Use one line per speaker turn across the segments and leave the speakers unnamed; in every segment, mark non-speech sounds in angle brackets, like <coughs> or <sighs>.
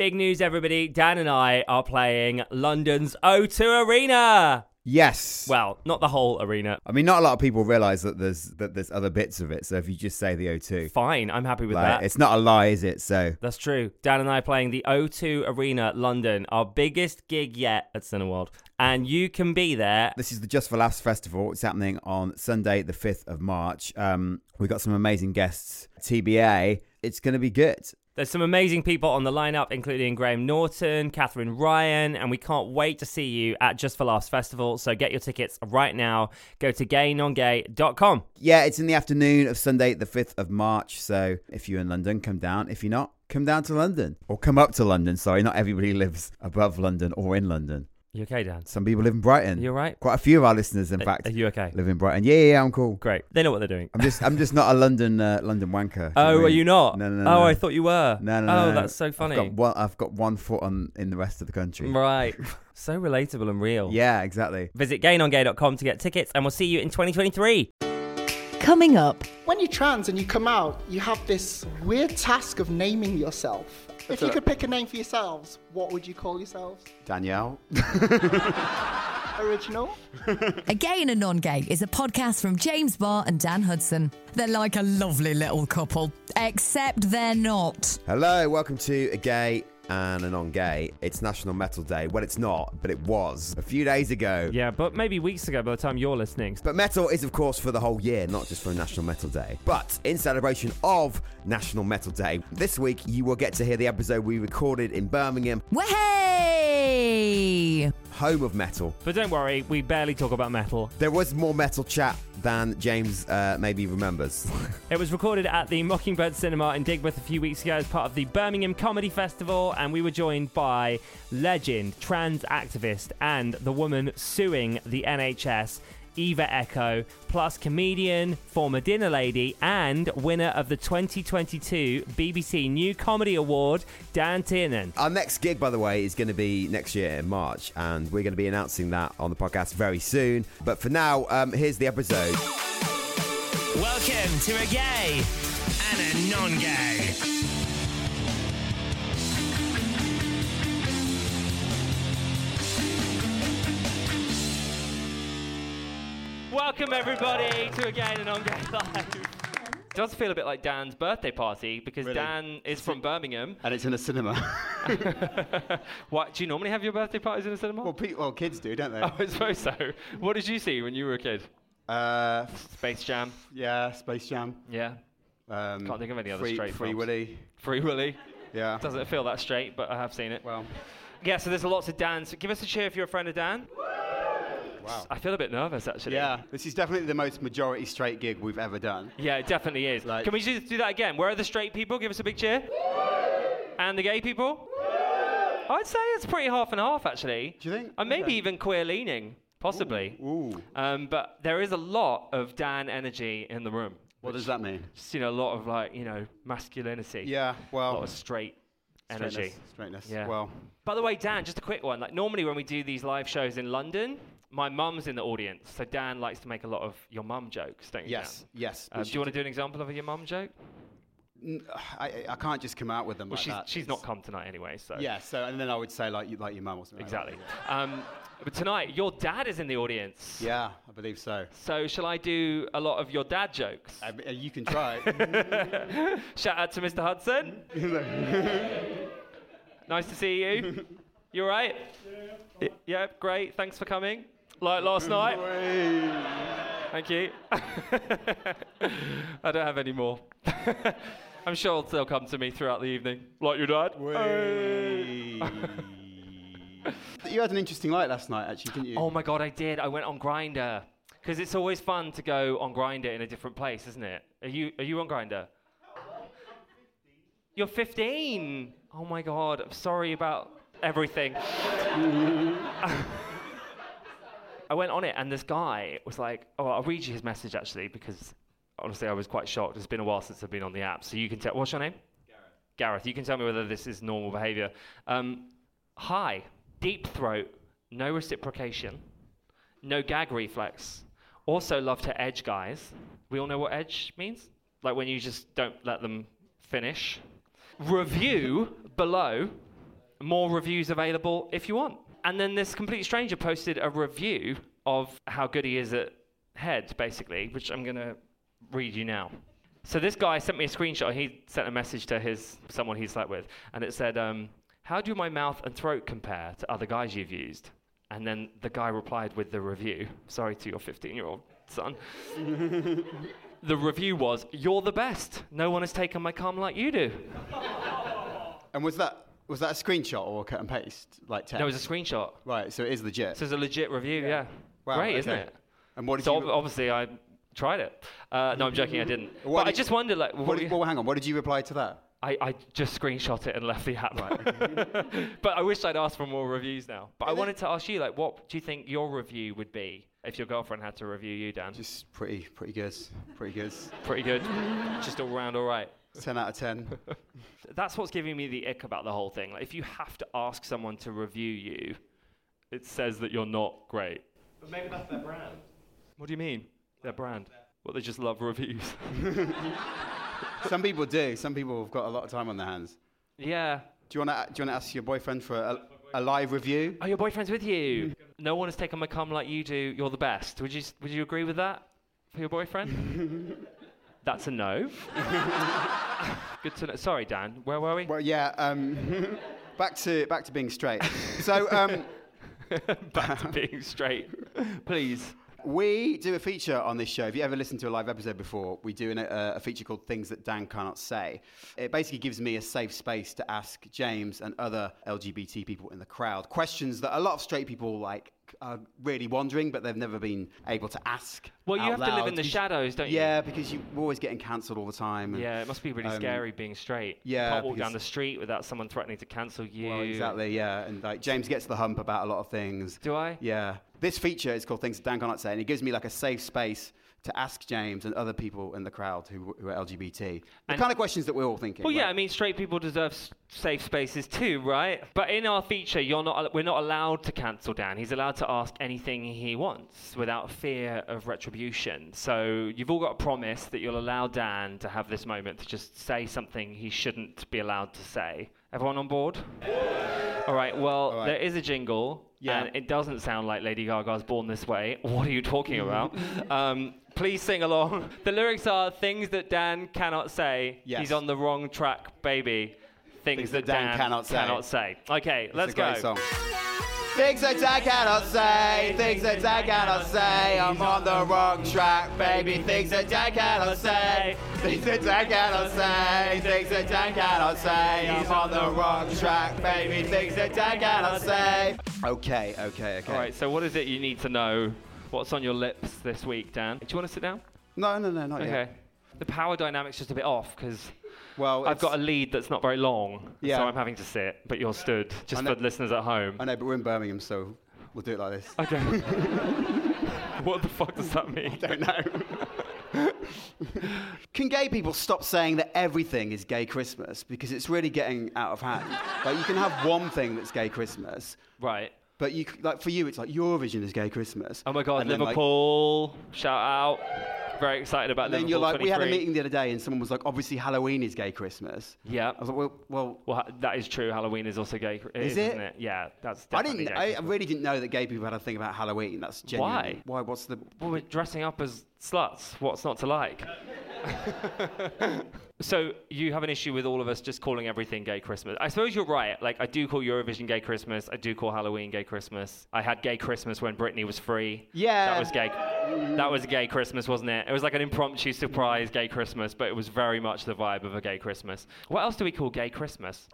Big news, everybody. Dan and I are playing London's O2 Arena.
Yes.
Well, not the whole arena.
I mean, not a lot of people realise that there's that there's other bits of it. So if you just say the O2,
Fine, I'm happy with
like,
that.
it's not a lie, is it? So
That's true. Dan and I are playing the O2 Arena, London, our biggest gig yet at Cineworld. And you can be there.
this is the Just for Laughs festival. It's happening on Sunday, the fifth of March. Um, we got some amazing guests. TBA. It's going to be good.
There's some amazing people on the lineup, including Graham Norton, Katherine Ryan, and we can't wait to see you at Just for Laughs Festival. So get your tickets right now. Go to gaynongay.com.
Yeah, it's in the afternoon of Sunday, the 5th of March. So if you're in London, come down. If you're not, come down to London or come up to London. Sorry, not everybody <laughs> lives above London or in London.
You okay, Dan?
Some people live in Brighton.
You're right.
Quite a few of our listeners, in fact,
Are you okay?
live in Brighton. Yeah, yeah, yeah, I'm cool.
Great. They know what they're doing.
I'm just, I'm just not a London, uh, London wanker.
Oh, are you not?
No, no, no.
Oh,
no.
I thought you were.
No, no,
Oh,
no.
that's so funny.
I've got one, I've got one foot on in the rest of the country.
Right. <laughs> so relatable and real.
Yeah, exactly.
Visit gaynongay.com to get tickets, and we'll see you in 2023.
Coming up,
When you're trans and you come out, you have this weird task of naming yourself. If you could pick a name for yourselves, what would you call yourselves?
Danielle.
Original?
A Gay and a Non Gay is a podcast from James Barr and Dan Hudson. They're like a lovely little couple, except they're not.
Hello, welcome to a gay and a non-gay. It's National Metal Day. Well, it's not, but it was a few days ago.
Yeah, but maybe weeks ago by the time you're listening.
But metal is, of course, for the whole year, not just for National Metal Day. But in celebration of National Metal Day, this week you will get to hear the episode we recorded in Birmingham,
Way!
Home of metal.
But don't worry, we barely talk about metal.
There was more metal chat than James uh, maybe remembers. <laughs>
It was recorded at the Mockingbird Cinema in Digbeth a few weeks ago as part of the Birmingham Comedy Festival, and we were joined by legend, trans activist, and the woman suing the NHS. Eva Echo, plus comedian, former dinner lady, and winner of the 2022 BBC New Comedy Award, Dan Tiernan.
Our next gig, by the way, is going to be next year in March, and we're going to be announcing that on the podcast very soon. But for now, um, here's the episode.
Welcome to a gay and a non gay. Welcome, everybody, to a gay and a non gay <laughs> live. It does feel a bit like Dan's birthday party because
Really?
Dan is from Birmingham.
and it's in a cinema. <laughs>
what do you normally have your birthday parties in a cinema?
well, pe- well, kids do, don't they? <laughs>
oh, I suppose so. What did you see when you were a kid?
Uh,
Space Jam.
yeah, Space Jam.
Yeah.
Um,
Can't think of any other
Free,
straight
Free
films.
Willy.
Free Willy.
Yeah.
Doesn't feel that straight, but I have seen it.
Well,
Yeah, so there's lots of Dan. So give us a cheer if you're a friend of Dan.
Wow.
I feel a bit nervous actually.
Yeah, this is definitely the most majority straight gig we've ever done.
Yeah, it definitely is.
Like-
Can we just do that again? Where are the straight people? Give us a big cheer. And the gay people? I'd say it's pretty half and half actually.
Do you think?
And maybe
Okay.
even queer leaning, possibly.
Ooh.
Um, but there is a lot of Dan energy in the room.
What does that mean?
Just, you know, a lot of like, you know, masculinity.
Yeah, well.
A lot of straight energy.
straightness. straightness.
Yeah.
Well,
By the way, Dan, just a quick one. Like normally when we do these live shows in London, my mum's in the audience, so Dan likes to make a lot of your mum jokes, don't you?
yes, yes.
Um, do you want to do an example of a your mum joke?
I, I can't just come out with them
Well,
like
she's
that.
she's not come tonight anyway, so
Yeah, so and then I would say like you, like your mum or something. like that.
exactly. Um, but tonight, your dad is in the audience.
Yeah, I believe so.
So shall I do a lot of your dad jokes?
Uh, you can try. <laughs> <laughs>
Shout out to Mr. Hudson. <laughs> nice to see you. You all right? Yeah. Yeah, great. Thanks for coming. Like last night. Thank you. <laughs> I don't have any more. <laughs> I'm sure they'll come to me throughout the evening. Like your dad. <laughs>
you had an interesting night last night, actually, didn't you?
Oh my god, I did. I went on Grindr because it's always fun to go on Grindr in a different place, isn't it? Are you are you on Grindr? You're 15. Oh my god, I'm sorry about everything. I went on it and this guy was like, "Oh, I'll read you his message actually because honestly I was quite shocked. It's been a while since I've been on the app, so you can tell. What's your name? Gareth. Gareth, you can tell me whether this is normal behaviour. Um, hi, deep throat, no reciprocation, no gag reflex. Also love to edge guys. We all know what edge means, like when you just don't let them finish. Review below. more reviews available if you want. And then this complete stranger posted a review of how good he is at head, basically, which I'm going to read you now. So this guy sent me a screenshot. He sent a message to his someone he slept with, and it said, um, "How do my mouth and throat compare to other guys you've used?" And then the guy replied with the review. Sorry to your 15-year-old son. <laughs> the review was, "You're the best. No one has taken my cum like you do."
And was that was that a screenshot or cut and paste like text?
There was a screenshot.
right, so it is legit.
So it's a legit review. Yeah.
Wow,
Great, isn't it?
and what did
So
you?
ob- obviously I tried it. Uh, no, I'm joking. I didn't.
What
but I
did-
just wondered, like, what
what did,
you-
well, hang on. What did you reply to that?
I, I just screenshot it and left the app. <laughs> but I wish I'd asked for more reviews now. But I wanted to ask you, like, what do you think your review would be if your girlfriend had to review you, Dan?
Just pretty, pretty good. Pretty good.
Pretty good. just all round all right.
Ten out of ten. <laughs>
That's what's giving me the ick about the whole thing. Like, if you have to ask someone to review you, it says that you're not great.
But maybe that's their brand.
What do you mean? Their brand. Well, they just love reviews. <laughs>
Some people do. Some people have got a lot of time on their hands.
yeah.
Do you want to? Do you want to ask your boyfriend for a, a live review?
Oh, your boyfriend's with you. no one has taken my cum like you do. You're the best. Would you Would you agree with that for your boyfriend? <laughs> That's a no. Good to know. Sorry, Dan. Where were we?
Well, yeah. Um, <laughs> back to back to being straight. So um, <laughs>
Back to being straight. Please.
We do a feature on this show. If you ever listened to a live episode before, we do an, a, a feature called "Things That Dan Cannot Say." It basically gives me a safe space to ask James and other LGBT people in the crowd questions that a lot of straight people like are really wondering, but they've never been able to ask.
Well, you have to live in the shadows, don't you?
Yeah, because you're always getting cancelled all the time. and-
Yeah, it must be really
Um,
scary being straight.
yeah,
You can't walk down the street without someone threatening to cancel you.
Well, exactly, yeah. And like James gets the hump about a lot of things.
Do I?
Yeah. This feature is called Things That Dan Cannot Say, and it gives me like a safe space to ask James and other people in the crowd who, who are LGBT the
And-
kind of questions that we're all thinking.
Well, yeah, I mean, straight people deserve s- safe spaces too, right? But in our feature, you're not we're not allowed to cancel Dan. He's allowed to ask anything he wants without fear of retribution. So you've all got a promise that you'll allow Dan to have this moment to just say something he shouldn't be allowed to say. Everyone on board? All right. Well,
All right.
there is a jingle.
Yeah.
And it doesn't sound like Lady Gaga's Born This Way. <laughs> What are you talking <laughs> about? um, please sing along. <laughs> The lyrics are things that Dan cannot say.
Yes.
He's on the wrong track, baby. Things, that, Dan,
cannot say.
Cannot say. Okay, let's go.
song. Things that Dan cannot say, things that Dan cannot say. I'm on the wrong track, baby. Things that Dan cannot say, things that Dan cannot say, things that Dan cannot say. I'm on the wrong track, baby. Things that Dan cannot say. Okay, okay, okay.
All right, so what is it you need to know? What's on your lips this week, Dan? Do you want to sit down?
No, no, no, not yet.
Okay.
yet.
The power dynamic's just a bit off because
Well,
I've got a lead that's not very long,
Yeah.
so I'm having to sit, but you're stood, just
I
for the listeners at home.
I know, but we're in Birmingham, so we'll do it like this.
Okay. <laughs> what the fuck does that mean? <laughs>
I don't know. <laughs> Can gay people stop saying that everything is gay Christmas because it's really getting out of hand? like you can have one thing that's gay Christmas,
Right.
but you like for you it's like Eurovision is gay Christmas.
Oh my God,
And then, like-
Liverpool! shout out! Very excited about
and then
Liverpool.
you're like, we had a meeting the other day, and someone was like, obviously Halloween is gay Christmas.
Yeah.
I was like, well, well
Well, ha- that is true. Halloween is also gay. It
Is
is,
it?
Isn't it? Yeah, that's
I didn't. I, really didn't know that gay people had a thing about Halloween. That's genuinely.
Why?
Why? What's the?
Well, we're dressing up as sluts. What's not to like? <laughs> so you have an issue with all of us just calling everything gay Christmas. I suppose you're right. Like I do call Eurovision gay Christmas. I do call Halloween gay Christmas. I had gay Christmas when Britney was free.
Yeah.
That was gay. That was gay Christmas, wasn't it? It was like an impromptu surprise gay Christmas, but it was very much the vibe of a gay Christmas. What else do we call gay Christmas?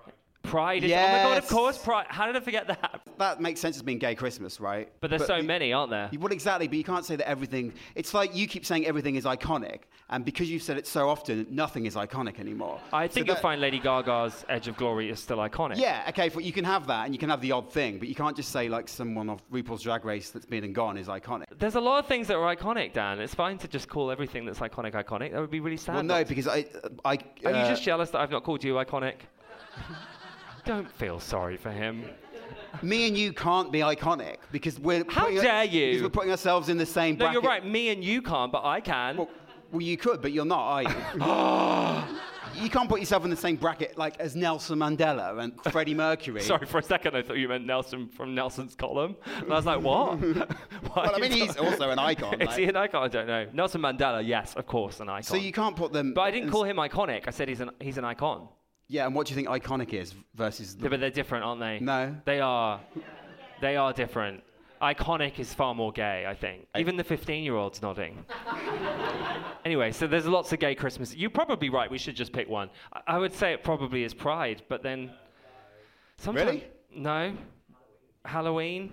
Pride is. Oh my god! Of course, Pride. How did I forget that?
That makes sense as being gay Christmas, right?
But there's so
you-
many, aren't there?
Well, exactly, but you can't say that everything. It's like you keep saying everything is iconic, and because you've said it so often, nothing is iconic anymore.
I
So
think you'll
that-
find Lady Gaga's Edge of Glory is still iconic.
Yeah, okay, but you can have that, and you can have the odd thing, but you can't just say like someone of RuPaul's Drag Race that's been and gone is iconic.
There's a lot of things that are iconic, Dan. It's fine to just call everything that's iconic iconic. That would be really sad.
Well, no, because I, I.
Are you
uh,
just jealous that I've not called you iconic? <laughs> Don't feel sorry for him.
me and you can't be iconic because we're.
How
putting-
dare you.
Because we're putting ourselves in the same
No,
bracket.
you're right. Me and you can't, but I can.
Well, well, you could, but you're not, are you? <gasps> <gasps> you can't put yourself in the same bracket like as Nelson Mandela and Freddie <laughs> Mercury.
Sorry, for a second I thought you meant Nelson from Nelson's column. And I was like, what? <laughs> <laughs>
Well, I mean, he's also an icon.
Is
like-
he an icon? I don't know. Nelson Mandela, yes, of course, an icon.
so you can't put them.
But I didn't call him iconic. I said he's an he's an icon.
Yeah, and what do you think iconic is versus?
Yeah, but they're different, aren't they?
No.
They are. They are different. Iconic is far more gay, I think. Even the 15-year-olds nodding. anyway, so there's lots of gay Christmas. You're probably right. We should just pick one. I, I would say it probably is Pride, but then. Sometimes,
Really?
No. Halloween.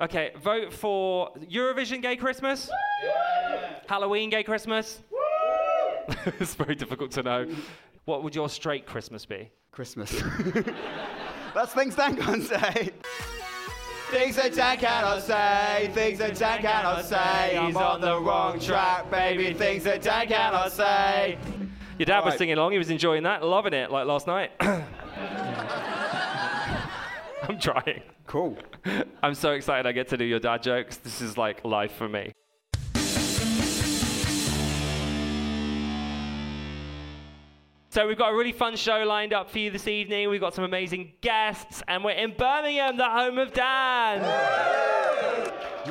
Okay, vote for Eurovision Gay Christmas. Halloween Gay Christmas. <laughs> it's very difficult to know. What would your straight Christmas be?
Christmas. <laughs> That's things Dan can't say. Things that Dan cannot say, things that Dan cannot say. I'm on the wrong track, baby. Things that Dan cannot say.
Your dad was
Right.
singing along. He was enjoying that, loving it, like last night. <coughs> I'm trying.
Cool.
I'm so excited I get to do your dad jokes. This is like life for me. So we've got a really fun show lined up for you this evening. We've got some amazing guests, and we're in Birmingham, the home of Dan.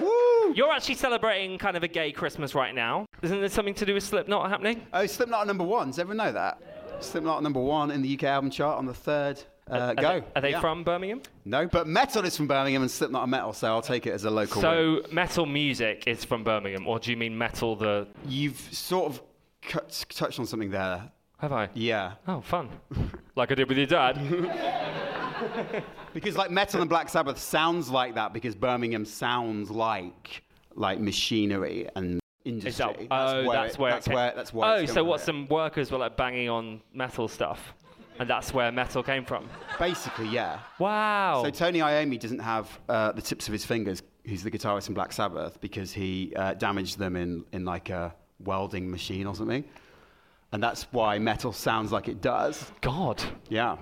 Woo!
You're actually celebrating kind of a gay Christmas right now. Isn't there something to do with Slipknot happening?
Oh, Slipknot are number one. Does everyone know that? Slipknot are number one in the UK album chart on the third. Uh,
Are
go.
they, are they
Yeah.
from Birmingham?
No, but metal is from Birmingham and Slipknot are metal, so I'll take it as a local. win.
So metal music is from Birmingham, or do you mean metal the?
you've sort of cut, touched on something there.
Have I?
Yeah.
Oh, fun. <laughs> like I did with your dad. <laughs>
Because like metal and Black Sabbath sounds like that because Birmingham sounds like like machinery and industry.
that, oh, that's
it-
where.
that's
it
where that's where.
Oh, so what? Some workers were like banging on metal stuff, and that's where metal came from.
Basically, yeah.
Wow.
So Tony Iommi doesn't have uh, the tips of his fingers. He's the guitarist in Black Sabbath because he uh, damaged them in in like a welding machine or something, and that's why metal sounds like it does.
God.
Yeah.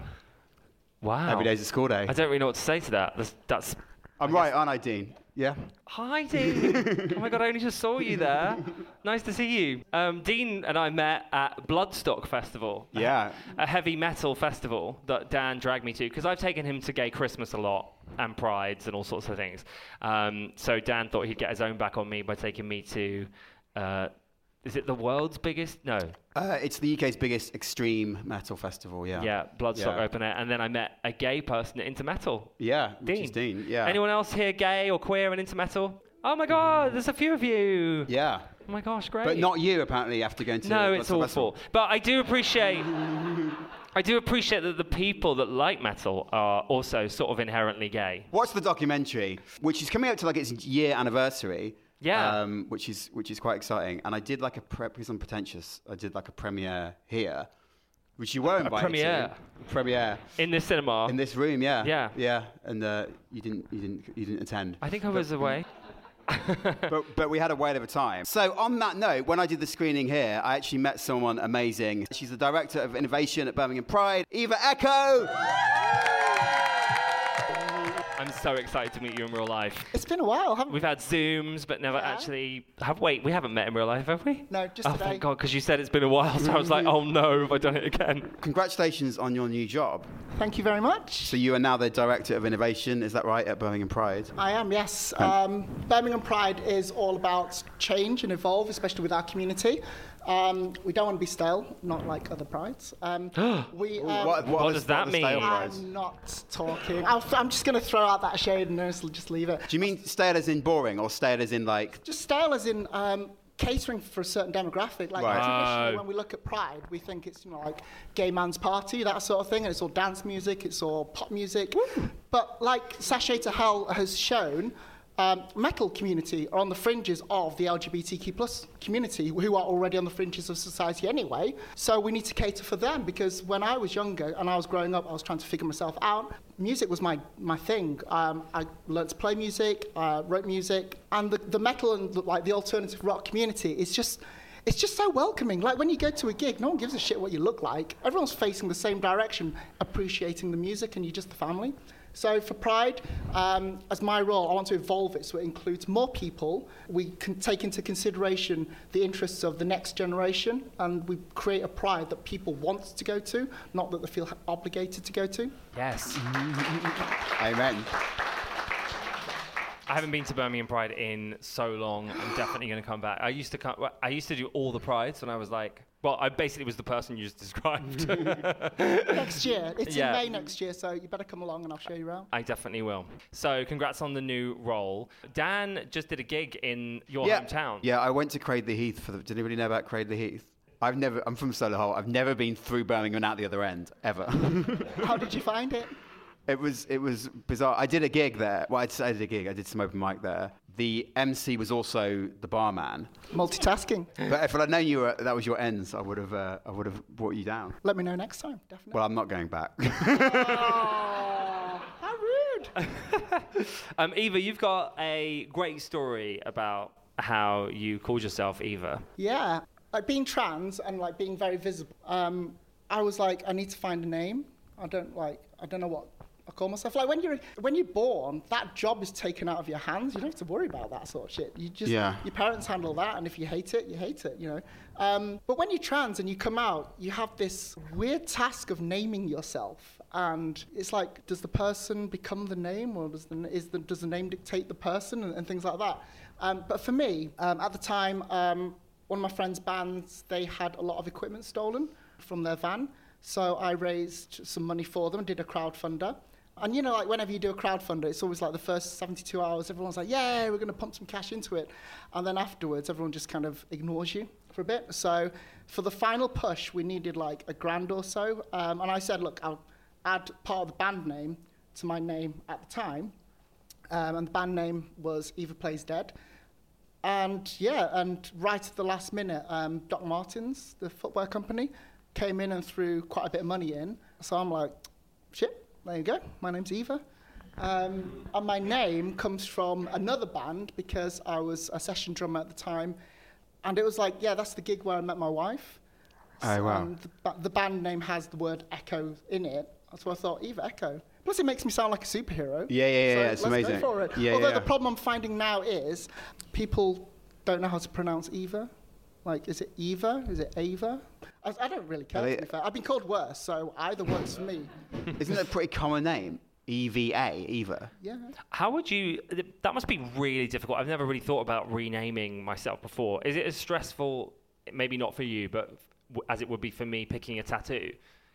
Wow.
Every day's a school day.
I don't really know what to say to that. That's. that's
I'm right, aren't I, Dean? Yeah.
Hi, Dean. oh my God, I only just saw you there. Nice to see you. Um, Dean and I met at Bloodstock Festival.
Yeah.
a heavy metal festival that Dan dragged me to because I've taken him to Gay Christmas a lot and Prides and all sorts of things. Um, so Dan thought he'd get his own back on me by taking me to. Uh, is it the world's biggest? No.
Uh, it's the UK's biggest extreme metal festival. Yeah.
Yeah, Bloodstock
Yeah.
open air. And then I met a gay person into metal.
Yeah. Which
Dean.
is Dean. Yeah.
Anyone else here gay or queer and into metal? Oh my God, there's a few of you.
Yeah.
Oh my gosh, great.
But not you, apparently, after going to
No,
the
it's awful.
Festival.
But I do appreciate. <laughs> I do appreciate that the people that like metal are also sort of inherently gay.
Watch the documentary, which is coming up to like its year anniversary.
Yeah.
Um, which is which is quite exciting. And I did like a pre- because I'm pretentious. I did like a premiere here, which you were invited
premiere?
to. Premiere.
In this cinema,
In this room, yeah.
Yeah.
Yeah. And uh, you didn't you didn't you didn't attend.
I think I was away. <laughs>
but, but we had a whale of a time. So on that note, when I did the screening here, I actually met someone amazing. She's the director of innovation at Birmingham Pride, Eva Echo.
I'm so excited to meet you in real life.
It's been a while, haven't we?
We've had Zooms, but never actually. Have wait, we haven't met in real life, have we?
No, just
oh,
today.
thank God, because you said it's been a while, so I was like, oh no, have I done it again?
Congratulations on your new job.
Thank you very much.
So you are now the director of innovation, is that right, at Birmingham Pride?
I am, yes. Um, Birmingham Pride is all about change and evolve, especially with our community. Um, we don't want to be stale, not like other prides. Um, <gasps> we, um,
what,
what
are
does that
are
mean?
I'm not talking. I'll, I'm just going to throw out that shade and just, just leave it.
Do you mean stale as in boring or stale as in like
Just stale as in um, catering for a certain demographic. Like
Right.
traditionally,
Oh.
when we look at Pride, we think it's you know like gay man's party, that sort of thing, and it's all dance music, it's all pop music. But like Sachet to Hell has shown. Um, metal community are on the fringes of the LGBTQ plus community, who are already on the fringes of society anyway. So we need to cater for them because when I was younger and I was growing up, I was trying to figure myself out. Music was my, my thing. Um, I learned to play music, uh, wrote music, and the, the metal and the, like the alternative rock community is just it's just so welcoming. Like when you go to a gig, no one gives a shit what you look like. Everyone's facing the same direction, appreciating the music, and you're just the family. So for Pride, um, as my role, I want to evolve it so it includes more people. We can take into consideration the interests of the next generation, and we create a Pride that people want to go to, not that they feel obligated to go to.
Yes. <laughs>
Amen.
I haven't been to Birmingham Pride in so long. I'm definitely going to come back. I used to come. I used to do all the prides when I was like. Well, I basically was the person you just <laughs> described. <laughs>
next year, it's
Yeah.
in May next year, so you better come along and I'll show you around.
I definitely will. So, congrats on the new role. Dan just did a gig in your
yeah.
hometown.
Yeah, I went to Cradley Heath for the. Did anybody know about Cradley Heath? I've never. I'm from Solihull. I've never been through Birmingham and out the other end ever. <laughs>
How did you find it?
it was it was bizarre. I did a gig there. Well, I did- I did a gig. I did some open mic there. The MC was also the barman.
Multitasking.
But if I'd known you were, that was your ends, I would have uh, I would have brought you down.
Let me know next time, definitely.
Well, I'm not going back.
Oh, how rude. <laughs>
Um, Eva, you've got a great story about how you called yourself Eva.
Yeah, like being trans and like being very visible. Um, I was like, I need to find a name. I don't like, I don't know what I call myself. Like when you're when you're born, that job is taken out of your hands. You don't have to worry about that sort of shit. You just
Yeah.
your parents handle that, and if you hate it, you hate it. You know. Um, but when you're trans and you come out, you have this weird task of naming yourself. And it's like, does the person become the name, or does the, is the, does the name dictate the person, and, and things like that? Um, but for me, um, at the time, um, one of my friends' bands, they had a lot of equipment stolen from their van. So I raised some money for them, did a crowdfunder. And you know, like whenever you do a crowdfunder, it's always like the first 72 hours, everyone's like, yeah, we're going to pump some cash into it. And then afterwards, everyone just kind of ignores you for a bit. So for the final push, we needed like a grand or so. Um, and I said, look, I'll add part of the band name to my name at the time. Um, and the band name was Eva Plays Dead. And yeah, and right at the last minute, um, Doc Martens, the footwear company, came in and threw quite a bit of money in. So I'm like, shit, there you go. My name's Eva. Um, and my name comes from another band because I was a session drummer at the time. And it was like, yeah, that's the gig where I met my wife.
Oh, wow.
And the, ba- the band name has the word Echo in it. So I thought, Eva Echo. Plus, it makes me sound like a superhero.
Yeah, yeah, yeah,
So
yeah, it's
let's
amazing.
Go for it.
Yeah,
Although
yeah.
the problem I'm finding now is people don't know how to pronounce Eva. Like, is it Eva? Is it Ava? I, I don't really care,
Are
to
they-
be fair. I've been called worse, so either works for me. <laughs>
Isn't that a pretty common name? EVA, Eva.
Yeah.
How would you? That must be really difficult. I've never really thought about renaming myself before. Is it as stressful? Maybe not for you, but as it would be for me picking a tattoo,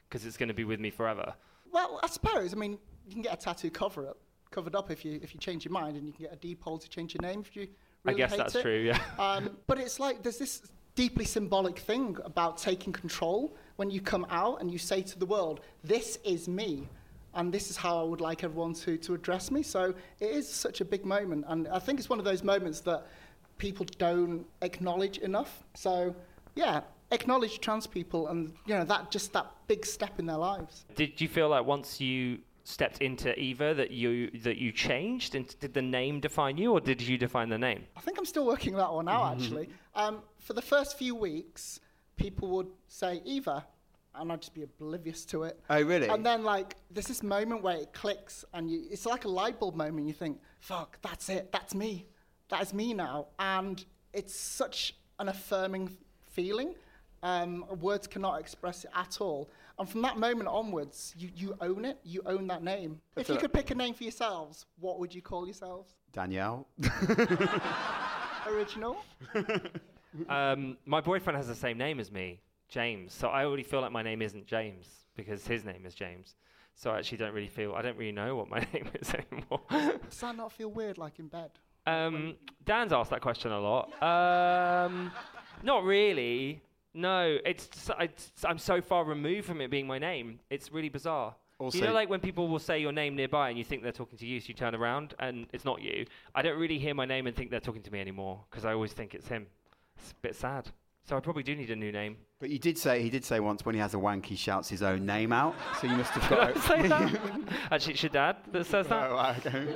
because it's going to be with me forever.
Well, I suppose. I mean, you can get a tattoo cover up, covered up if you if you change your mind, and you can get a deed poll to change your name if you really
I guess that's
it.
true. Yeah.
Um, but it's like there's this deeply symbolic thing about taking control when you come out and you say to the world, "This is me." And this is how I would like everyone to, to address me. So it is such a big moment. And I think it's one of those moments that people don't acknowledge enough. So, yeah, acknowledge trans people and, you know, that just that big step in their lives.
Did you feel like once you stepped into Eva that you that you changed, and did the name define you, or did you define the name?
I think I'm still working that one out, actually. Um, for the first few weeks, people would say Eva, and I'd just be oblivious to it.
Oh, really?
And then, like, there's this moment where it clicks, and you, it's like a light bulb moment. You think, fuck, that's it, that's me. That is me now. And it's such an affirming feeling. Um, words cannot express it at all. And from that moment onwards, you, you own it, you own that name. If you
a-
could pick a name for yourselves, what would you call yourselves?
Danielle. <laughs>
Original?
Um, my boyfriend has the same name as me, James. So I already feel like my name isn't James because his name is James. So I actually don't really feel. I don't really know what my <laughs> name is anymore.
Does that not feel weird, like in bed?
um, Dan's asked that question a lot. Um, not really. No, it's, it's I'm so far removed from it being my name. It's really bizarre. you know, like when people will say your name nearby and you think they're talking to you, so you turn around and it's not you. I don't really hear my name and think they're talking to me anymore because I always think it's him. It's a bit sad. So I probably do need a new name.
But you did say he did say once when he has a wank, he shouts his own name out. So you must have <laughs>
Did I
got.
say that? <laughs> Actually, it's your dad that says that.
Oh, wow, okay.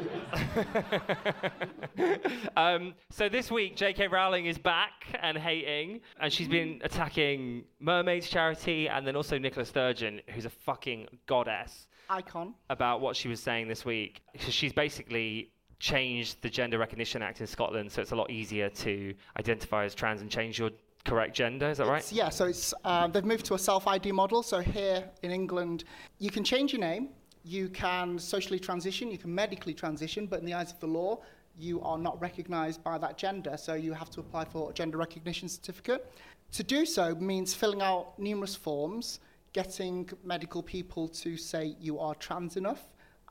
<laughs>
um, so this week, J.K. Rowling is back and hating, and she's been attacking Mermaids Charity and then also Nicola Sturgeon, who's a fucking goddess,
Icon.
about what she was saying this week. So she's basically changed the Gender Recognition Act in Scotland, so it's a lot easier to identify as trans and change your correct gender. Is that right?
Yeah, so it's um, they've moved to a self-ID model. So here in England, you can change your name, you can socially transition, you can medically transition, but in the eyes of the law, you are not recognised by that gender. So you have to apply for a gender recognition certificate. To do so means filling out numerous forms, getting medical people to say you are trans enough.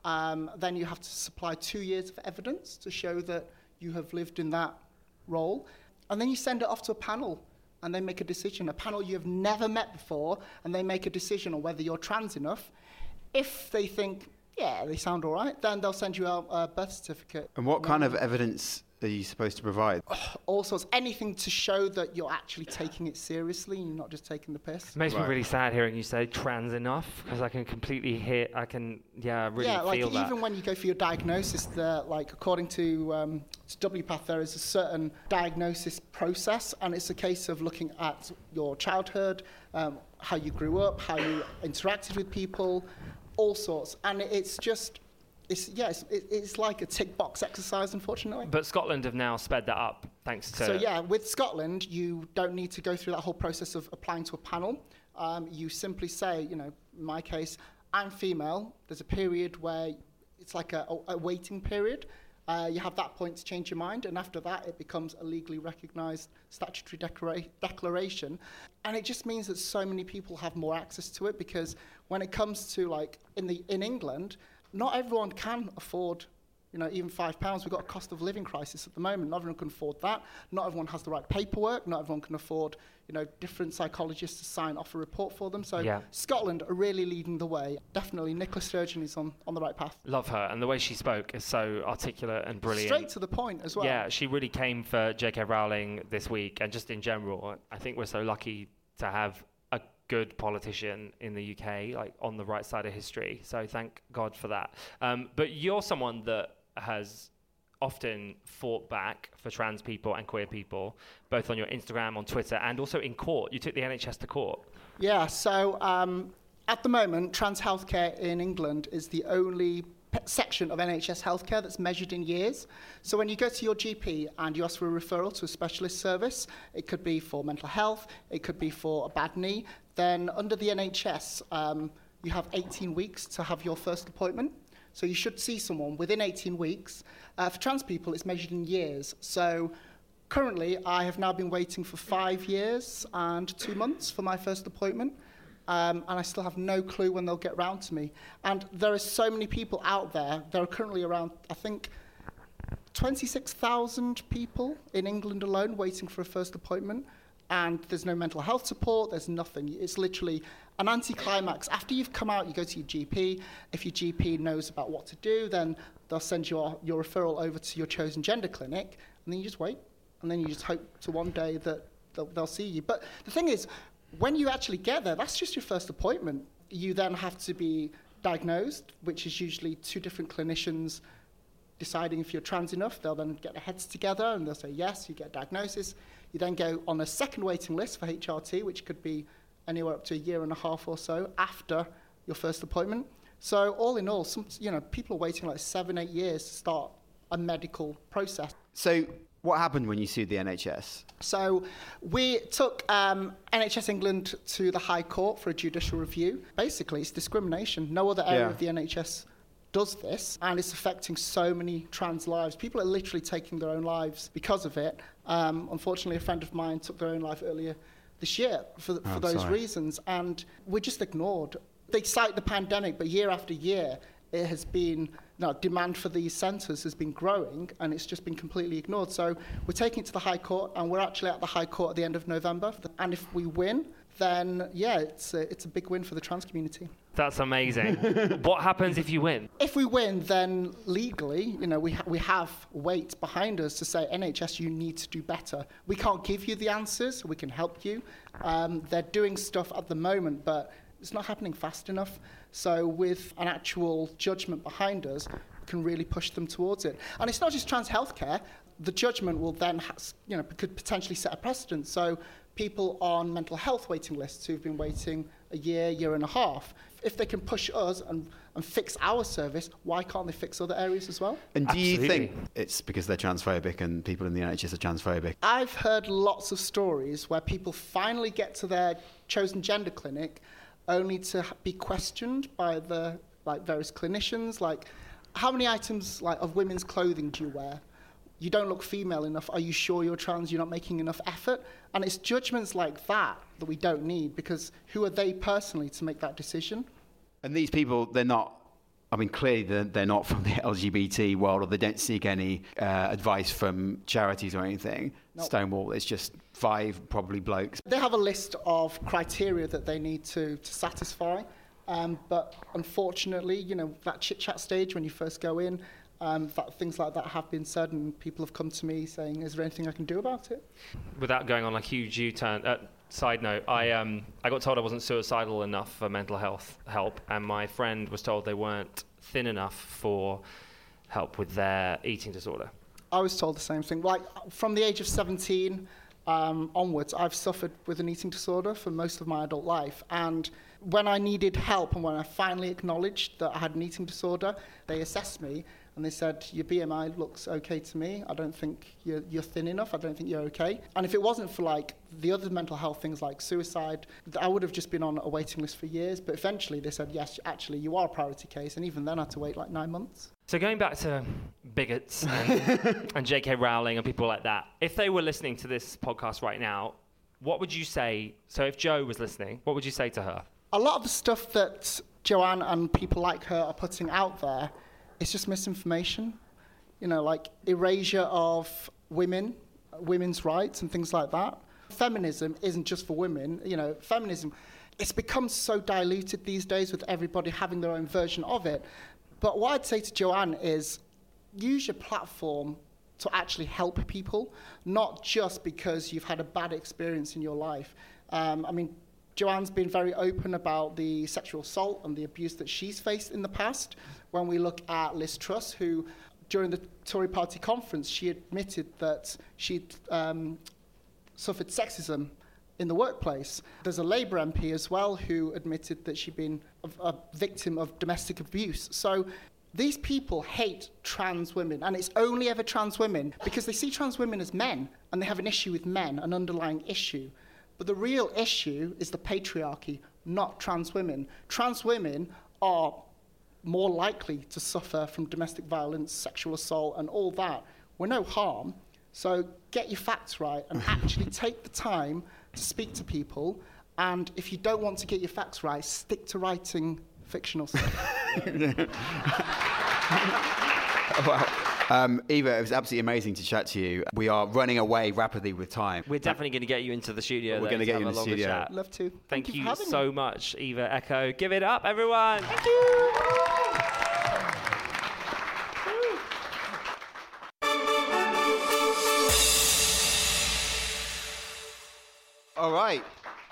Um, then you have to supply two years of evidence to show that you have lived in that role. And then you send it off to a panel and they make a decision, a panel you have never met before, and they make a decision on whether you're trans enough. If they think, yeah, they sound all right, then they'll send you out a birth certificate.
And what kind of evidence are you supposed to provide? <sighs>
All sorts, anything to show that you're actually taking it seriously and you're not just taking the piss.
It makes
Right.
me really sad hearing you say trans enough because I can completely hear, I can, yeah, really
yeah, like
feel that.
even when you go for your diagnosis, the, like according to, um, to WPATH, there is a certain diagnosis process, and it's a case of looking at your childhood, um, how you grew up, how you interacted with people, all sorts, and it's just, it's yeah, it's, it, it's like a tick box exercise, unfortunately.
But Scotland have now sped that up thanks to.
So yeah, with Scotland, you don't need to go through that whole process of applying to a panel. Um, you simply say, you know, in my case, I'm female. There's a period where it's like a, a waiting period. Uh, you have that point to change your mind, and after that, it becomes a legally recognised statutory declara- declaration. And it just means that so many people have more access to it because when it comes to like in the in England, not everyone can afford you know, even five pounds, we've got a cost of living crisis at the moment. Not everyone can afford that. Not everyone has the right paperwork. Not everyone can afford, you know, different psychologists to sign off a report for them. So
Yeah.
Scotland are really leading the way. Definitely, Nicola Sturgeon is on, on the right path.
Love her, and the way she spoke is so articulate and brilliant.
Straight to the point as well.
Yeah, she really came for J.K. Rowling this week, and just in general, I think we're so lucky to have good politician in the UK, like on the right side of history. So thank God for that. Um, but you're someone that has often fought back for trans people and queer people, both on your Instagram, on Twitter, and also in court. You took the NHS to court.
Yeah, so um, at the moment, trans healthcare in England is the only section of NHS healthcare that's measured in years. So when you go to your GP and you ask for a referral to a specialist service, it could be for mental health, it could be for a bad knee, then under the NHS, um, you have 18 weeks to have your first appointment. So you should see someone within 18 weeks. Uh, for trans people, it's measured in years. So currently, I have now been waiting for five years and two months for my first appointment. Um, and I still have no clue when they'll get round to me. And there are so many people out there. There are currently around, I think, 26,000 people in England alone waiting for a first appointment. And there's no mental health support, there's nothing. It's literally an anticlimax. After you've come out, you go to your GP. If your GP knows about what to do, then they'll send your, your referral over to your chosen gender clinic, and then you just wait. And then you just hope to one day that they'll, they'll see you. But the thing is, when you actually get there, that's just your first appointment. You then have to be diagnosed, which is usually two different clinicians deciding if you're trans enough. They'll then get their heads together and they'll say, yes, you get a diagnosis. You then go on a second waiting list for HRT, which could be anywhere up to a year and a half or so after your first appointment. So all in all, some, you know, people are waiting like seven, eight years to start a medical process.
So, what happened when you sued the NHS?
So we took um, NHS England to the High Court for a judicial review. Basically, it's discrimination. No other area
Yeah.
of the NHS does this, and it's affecting so many trans lives. People are literally taking their own lives because of it. Um, unfortunately, a friend of mine took their own life earlier this year for,
Oh,
for those
sorry.
reasons, and we're just ignored. They cite the pandemic, but year after year, it has been no, demand for these centres has been growing and it's just been completely ignored. So we're taking it to the High Court and we're actually at the High Court at the end of November. And if we win, then yeah, it's a, it's a big win for the trans community.
That's amazing. <laughs> what happens if you win?
If we win, then legally, you know, we, ha- we have weight behind us to say, NHS, you need to do better. We can't give you the answers, we can help you. Um, they're doing stuff at the moment, but it's not happening fast enough. So, with an actual judgment behind us, we can really push them towards it. And it's not just trans healthcare. The judgment will then, has, you know, could potentially set a precedent. So, people on mental health waiting lists who've been waiting a year, year and a half, if they can push us and, and fix our service, why can't they fix other areas as well?
And do you think it's because they're transphobic and people in the NHS are transphobic?
I've heard lots of stories where people finally get to their chosen gender clinic only to be questioned by the like various clinicians like how many items like of women's clothing do you wear you don't look female enough are you sure you're trans you're not making enough effort and it's judgments like that that we don't need because who are they personally to make that decision
And these people, they're not. I mean, clearly they're, they're not from the <laughs> LGBT world, or they don't seek any uh, advice from charities or anything.
No.
Stonewall, it's just five probably blokes.
They have a list of criteria that they need to, to satisfy, um, but unfortunately, you know, that chit chat stage when you first go in, um, that, things like that have been said, and people have come to me saying, "Is there anything I can do about it?"
Without going on a huge U-turn. Uh, side note: I um I got told I wasn't suicidal enough for mental health help, and my friend was told they weren't thin enough for help with their eating disorder.
I was told the same thing. Like from the age of 17 um, onwards, I've suffered with an eating disorder for most of my adult life. And when I needed help and when I finally acknowledged that I had an eating disorder, they assessed me and they said, Your BMI looks okay to me. I don't think you're, you're thin enough. I don't think you're okay. And if it wasn't for like the other mental health things like suicide, I would have just been on a waiting list for years. But eventually they said, Yes, actually, you are a priority case. And even then, I had to wait like nine months.
So going back to bigots and, <laughs> and J.K. Rowling and people like that, if they were listening to this podcast right now, what would you say? So if Joe was listening, what would you say to her?
a lot of the stuff that Joanne and people like her are putting out there is just misinformation. You know, like erasure of women, women's rights, and things like that. Feminism isn't just for women. You know, feminism, it's become so diluted these days with everybody having their own version of it. But what I'd say to Joanne is use your platform to actually help people, not just because you've had a bad experience in your life. Um, I mean, Joanne's been very open about the sexual assault and the abuse that she's faced in the past. When we look at Liz Truss, who during the Tory party conference, she admitted that she'd um, suffered sexism in the workplace. There's a Labour MP as well who admitted that she'd been a, a victim of domestic abuse. So these people hate trans women, and it's only ever trans women because they see trans women as men and they have an issue with men, an underlying issue. But the real issue is the patriarchy, not trans women. Trans women are more likely to suffer from domestic violence, sexual assault, and all that. We're no harm. So get your facts right and <laughs> actually take the time to speak to people. And if you don't want to get your facts right, stick to writing fictional stuff. <laughs>
Wow. Um, Eva, it was absolutely amazing to chat to you. We are running away rapidly with time.
We're definitely going to get you into the studio.
We're gonna get you in
a
the
longer
studio.
chat.
Love to.
Thank,
for
you
having
so
me.
much, Eva Echo. Give it up, everyone. Thank you.
All right.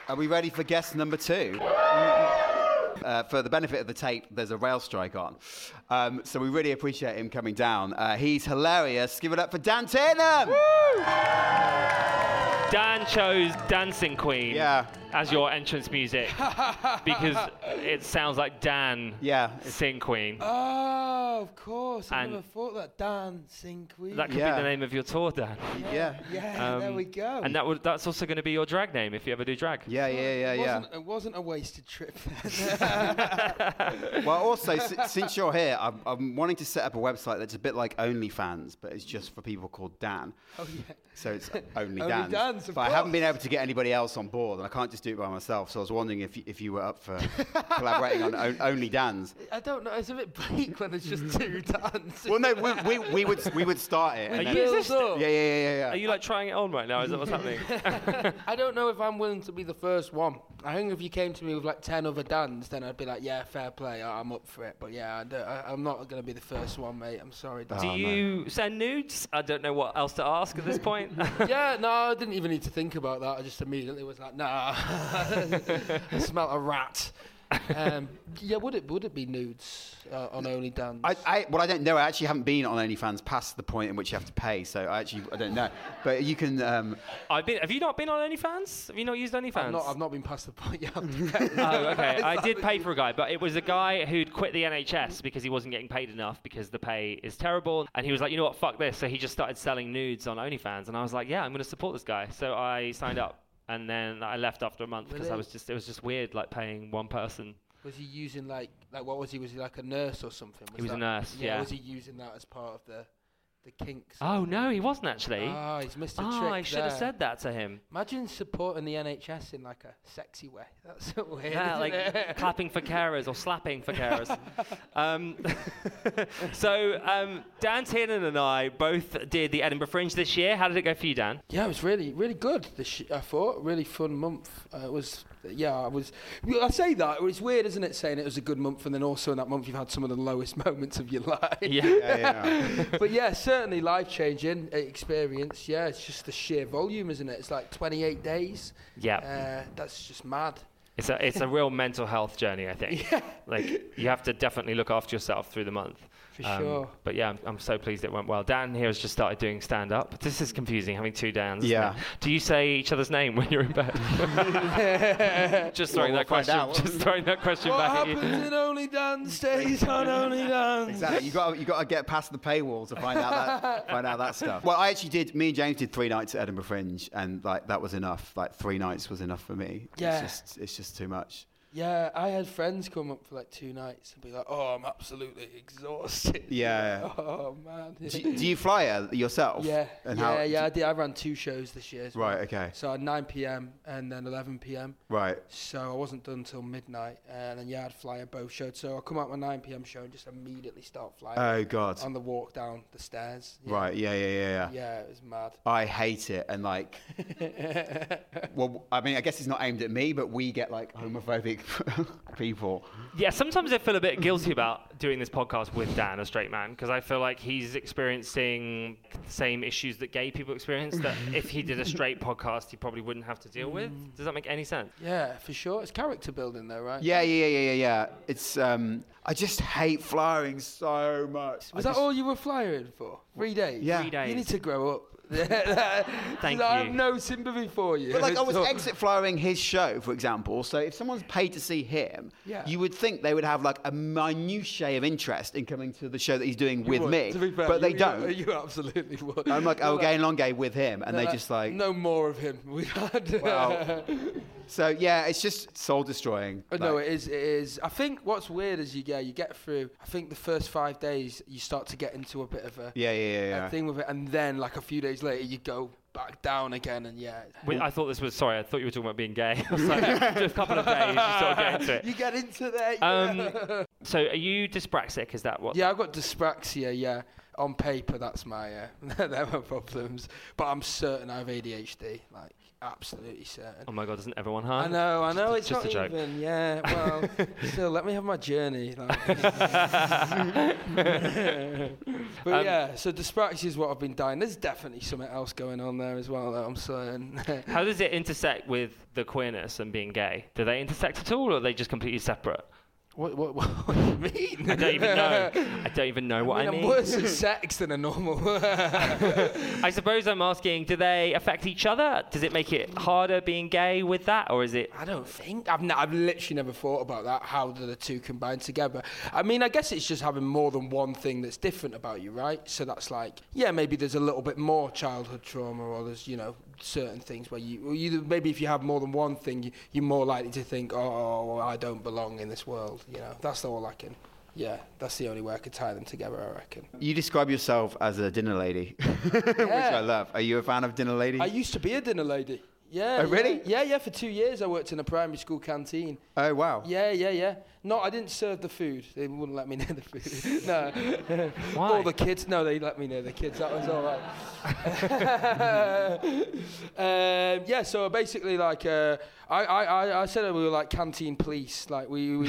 Are we ready for guest number two? Uh, for the benefit of the tape, there's a rail strike on. Um, so we really appreciate him coming down. Uh, he's hilarious. Give it up for Dan Tiernan.
Dan chose Dancing Queen
Yeah.
As your entrance music <laughs> because it sounds like Dan
Yeah. it's-
Sing Queen.
Oh, of course. I
And-
never thought that. Dancing Queen.
That could
Yeah.
be the name of your tour, Dan.
Yeah.
yeah, there
Um,
we go.
And that would, that's also going to be your drag name if you ever do drag.
Yeah, yeah, yeah,
it
yeah.
Wasn't, it wasn't a wasted trip. <laughs> <laughs>
Well, also, si- since you're here, I'm, I'm wanting to set up a website that's a bit like OnlyFans, but it's just for people called Dan.
oh, yeah.
So it's Only
Only
Dan's.
Dan's, of
but I haven't been able to get anybody else on board, and I can't just do it by myself. So I was wondering if you, if you were up for collaborating on Only Dan's.
I don't know. It's a bit bleak when it's just two <laughs> do dance.
Well, no, we, we, we would we would start it. and
Are
then-
you-
Build
is
yeah, yeah, yeah, yeah.
Are you like trying it on right now? Is that what's happening? <laughs>
I don't know if I'm willing to be the first one. I think if you came to me with like 10 other Dans, then I'd be like, yeah, fair play, I- I'm up for it. But yeah, I don't, I, I'm not going to be the first one, mate. I'm sorry. Dan.
Do
Oh, no.
you send nudes? I don't know what else to ask at this point. <laughs> <laughs>
yeah, no, I didn't even need to think about that. I just immediately was like, nah. <laughs> I smell a rat. Um, <laughs> yeah, would it would it be nudes uh, on OnlyFans?
I, I, well, I don't know. I actually haven't been on OnlyFans past the point in which you have to pay, so I actually I don't know. But you can. Um,
I've been. Have you not been on OnlyFans? Have you not used OnlyFans?
I've not, I've not been past the point yet. <laughs>
oh, okay. <laughs> I did pay for a guy, but it was a guy who'd quit the NHS because he wasn't getting paid enough because the pay is terrible. And he was like, you know what, fuck this. So he just started selling nudes on OnlyFans. And I was like, yeah, I'm going to support this guy. So I signed up. And then I left after a month because I was just, it was just weird, like paying one person.
Was he using like like what was he? Was he like a nurse or something?
Was He was a
that-
nurse, yeah.
Was he using that as part of the the kinks?
Oh, no, he wasn't actually.
Ah, he's missed a
Oh,
trick
I should have said that to him.
Imagine supporting the NHS in like a sexy way. <laughs> That's so weird.
Yeah,
isn't
like
it? <laughs>
clapping for carers or slapping for carers. <laughs> um, so um, Dan Tiernan and I both did the Edinburgh Fringe this year. How did it go for you, Dan?
Yeah, it was really, really good. This sh- I thought really fun month. Uh, it was, yeah, I was. I say that it's weird, isn't it, saying it was a good month, and then also in that month you've had some of the lowest moments of your life.
Yeah.
yeah, yeah.
but yeah, certainly life changing experience. Yeah, it's just the sheer volume, isn't it? It's like 28 days.
Yeah.
Uh, that's just mad.
It's a it's a real mental health journey, I think. <laughs> Yeah. Like you have to definitely look after yourself through the month.
For
Um,
sure.
But yeah, I'm, I'm so pleased it went well. Dan here has just started doing stand up. This is confusing having two Dans.
Yeah.
Do you say each other's name when you're in bed? <laughs> just throwing
Well,
that
we'll find
question.
out.
Just throwing that question
What
back at you.
What happens in Only Dans stays on <laughs> Only Dans.
Exactly. You got you got to get past the paywall to find out that <laughs> find out that stuff. Well, I actually did. Me and James did three nights at Edinburgh Fringe, and like that was enough. Like three nights was enough for me.
Yeah.
It's just it's just too much.
Yeah, I had friends come up for like two nights and be like, "Oh, I'm absolutely exhausted."
Yeah. <laughs>
Oh man.
Do, you- do you fly yourself?
yeah.
And
yeah,
how,
yeah. I did. I ran two shows this year. well.
Right. Okay.
So at 9 p.m. and then 11 p.m.
Right.
So I wasn't done till midnight, and then yeah, I'd fly at both shows. So I come out my 9 p.m. show and just immediately start flying
Oh God.
on the walk down the stairs. Yeah.
Right. Yeah. Yeah. Yeah. Yeah.
Yeah, it was mad.
I hate it, and like, <laughs> well, I mean, I guess it's not aimed at me, but we get like homophobic <laughs> people.
Yeah, sometimes I feel a bit guilty about doing this podcast with Dan, a straight man, because I feel like he's experiencing the same issues that gay people experience. That <laughs> if he did a straight podcast, he probably wouldn't have to deal with. Does that make any sense?
Yeah, for sure. It's character building, though, right?
Yeah. Yeah. Yeah. Yeah. Yeah. It's um, I just hate flying so much.
Was
I
that
just-
all you were flying for? Three days?
Yeah.
Three days.
You need to grow up. <laughs>
Thank you.
I have no sympathy for you.
But like I was
So-
exit flying his show, for example. So if someone's paid to see him,
Yeah.
you would think they would have like a minutiae of interest in coming to the show that he's doing
You
with
would,
me.
to be fair,
but
you-
they
you-
don't. <laughs>
You, absolutely would.
I'm like,
They're
oh, gay and non-gay with him, and
they're
they just like,
no more of him. <laughs> We've had.
Well, so yeah, it's just soul destroying.
But no, it is. It is. I think what's weird is you get you get through. I think the first five days you start to get into a bit of a,
yeah, yeah, yeah,
a
yeah.
thing with it, and then like a few days later you go back down again, and yeah.
Wait, I thought this was sorry. I thought you were talking about being gay. <laughs> I was like, <laughs> just a couple of days, you sort of get into it.
You get into there.
Um. <laughs> So, are you dyspraxic? Is that what?
Yeah, I've got dyspraxia. Yeah, on paper that's my uh, they're my problems, but I'm certain I have ADHD. Like absolutely certain.
Oh my god, doesn't everyone? Huh?
I know, I know. It's
just
not
a joke.
even. Yeah, well, <laughs> still, let me have my journey. like. <laughs> but
Um,
yeah, so dyspraxia is what I've been dying. There's definitely something else going on there as well. That I'm certain.
How does it intersect with the queerness and being gay? Do they intersect at all, or are they just completely separate?
What, what, <laughs> what, do you mean?
I don't even know. I don't even know what I mean,
I'm worse at <laughs> sex than a normal. <laughs>
I suppose I'm asking, do they affect each other? Does it make it harder being gay with that, or is it?
I don't think I've, n- I've literally never thought about that. How do the two combine together? I mean, I guess it's just having more than one thing that's different about you, right? So that's like, yeah, maybe there's a little bit more childhood trauma, or there's you know certain things where you, you maybe if you have more than one thing, you, you're more likely to think, oh, oh I don't belong in this world. You know, that's all I can. Yeah, that's the only way I could tie them together. I reckon.
You describe yourself as a dinner lady, <laughs> which I love. Are you a fan of dinner lady?
I used to be a dinner lady. Yeah.
Oh, really?
Yeah, yeah, yeah. For two years, I worked in a primary school canteen.
Oh wow.
Yeah, yeah, yeah. No, I didn't serve the food. They wouldn't let me <laughs> near the food. <laughs> no. <laughs>
Why?
All the kids. No, they let me near the kids. That was all right. um, yeah. So basically, like, uh, I, I, I- I said that we were like canteen police. Like, we, we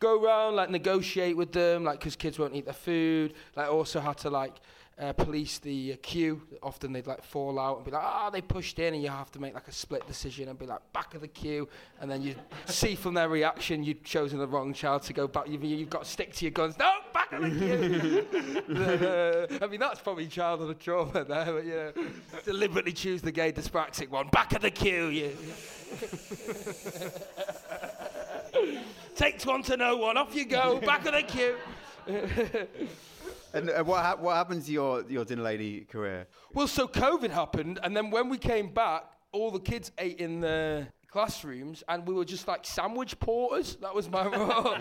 go around, like, negotiate with them, like, because kids won't eat their food. Like, also had to like. Uh, police the uh, queue. Often they'd like fall out and be like, ah, they pushed in, and you have to make like a split decision and be like, back of the queue, and then you <laughs> see from their reaction you've chosen the wrong child to go back. You've, you've got to stick to your guns. No, back of the queue. Uh, <laughs> <laughs> I mean, that's probably childhood trauma there, but you know, deliberately choose the gay dyspraxic one. Back of the queue, you. Takes one to know one. Off you go. Back of the queue.
And uh, what hap- what happens to your your dinner lady career?
Well, so COVID happened, and then when we came back, all the kids ate in the classrooms, and we were just like sandwich porters. That was my role.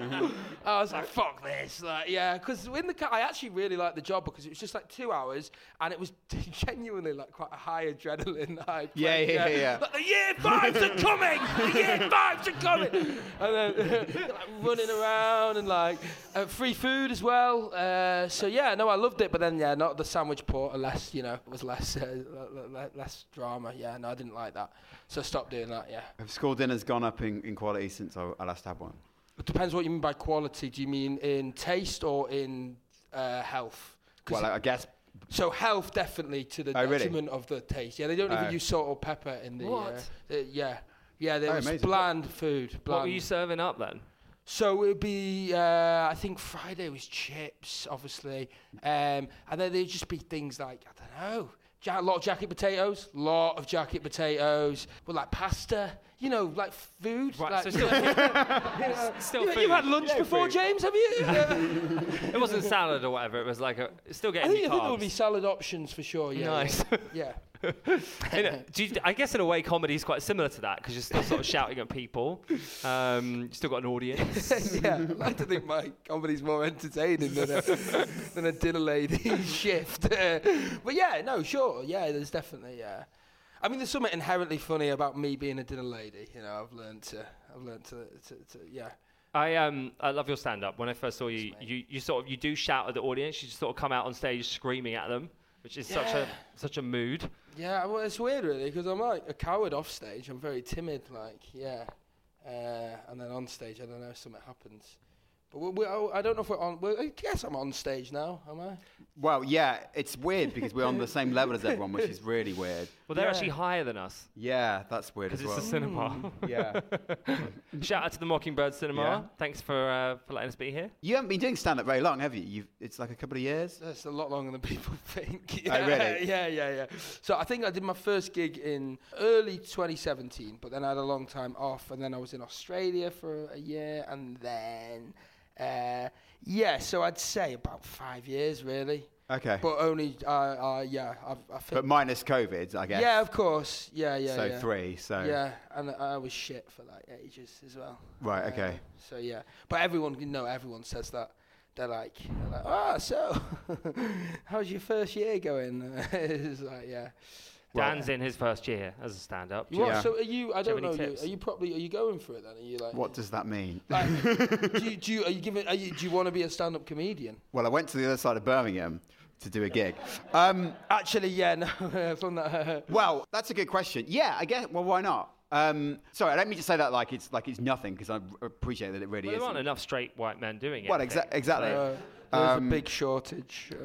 I was like, "Fuck this!" Like, yeah, because in the ca- I actually really liked the job because it was just like two hours, and it was <laughs> genuinely like quite a high adrenaline high.
Yeah, yeah, yeah, yeah.
Like, the year fives are coming. The year fives are coming. And then <laughs> like running around and like uh, free food as well. Uh, so yeah, no, I loved it. But then yeah, not the sandwich porter. Less, you know, was less uh, le- le- less drama. Yeah, no, I didn't like that. So I stopped doing that. Yeah.
Have school dinners gone up in, in quality since I, I last had one?
It depends what you mean by quality. Do you mean in taste or in uh, health? 'Cause
Well, I, I guess.
so health definitely to the
Oh, really?
detriment of the taste. Yeah, they don't even
Oh.
use salt or pepper in the.
What?
Uh, the- yeah, yeah, there
Oh,
was
amazing.
bland food. Bland.
What were you serving up then?
So it would be, uh, I think Friday was chips, obviously, um, and then there'd just be things like I don't know, ja- a lot of jacket potatoes, lot of jacket potatoes, but like pasta, you know, like food.
Right,
like,
so still, <laughs> <laughs> still
you,
food.
have had lunch before, James? Have you? <laughs> Yeah.
It wasn't salad or whatever. It was like a. It's still
I
getting
think,
me
I think there would be salad options for sure. Yeah,
Nice.
Yeah. <laughs>
In you, I guess in a way, comedy is quite similar to that because you're still sort of shouting at people. Um, still got an audience. <laughs>
yeah, I like to think my comedy's more entertaining than a, than a dinner lady <laughs> shift. but yeah, no, sure, yeah, there's definitely, yeah. I mean, there's something inherently funny about me being a dinner lady. You know, I've learned to, I've learned to, to, to yeah.
I um I love your stand up. When I first saw you, you you sort of you do shout at the audience. You just sort of come out on stage screaming at them, which is such a such a mood.
Yeah, well, it's weird really because I'm like a coward off stage. I'm very timid, like yeah, uh, and then on stage, I don't know, something happens. But we, we, I don't know if we're on. Well, I guess I'm on stage now. Am I?
Well, yeah, it's weird because we're on the same level as everyone, which is really weird.
Well, they're
Yeah.
actually higher than us
Yeah, that's weird as well.
because
as
it's
well.
a cinema. <laughs>
yeah.
Shout out to the Mockingbird Cinema.
Yeah.
Thanks for uh, for letting us be here.
You haven't been doing stand up very long, have you? You've, it's like a couple of years.
That's a lot longer than people <laughs> think.
Oh, really?
yeah, yeah, yeah. So I think I did my first gig in early 2017, but then I had a long time off, and then I was in Australia for a year, and then, uh, yeah, so I'd say about five years, really.
Okay.
But only, uh, uh, yeah, I've, I
But minus COVID, I guess.
Yeah, of course. Yeah, yeah,
so
yeah.
three. So
Yeah, and I was shit for like ages as well.
right. Okay.
So yeah, but everyone, you know, everyone says that. They're like, they're like, ah, so, <laughs> how's your first year going? <laughs> it's like, yeah.
Dan's in his first year as a stand-up.
You
Yeah.
are, so are you? I
Do you
don't
have
know
any
you.
tips?
Are you probably? Are you going for it then? Are you like?
What does that mean?
Like, <laughs> do you? Do you? Are you giving? Are you? Do you want to be a stand-up comedian?
Well, I went to the other side of Birmingham to do a gig. Um,
Actually, yeah, <laughs> no, from that.
well, that's a good question. Yeah, I guess. Well, why not? Um, sorry, I don't mean to say that like it's like it's nothing because I r- appreciate that it really
Well,
is.
there aren't enough straight white men doing it.
Well,
I
exa-
think.
exactly.
Uh, there's
Um,
a big shortage. <laughs>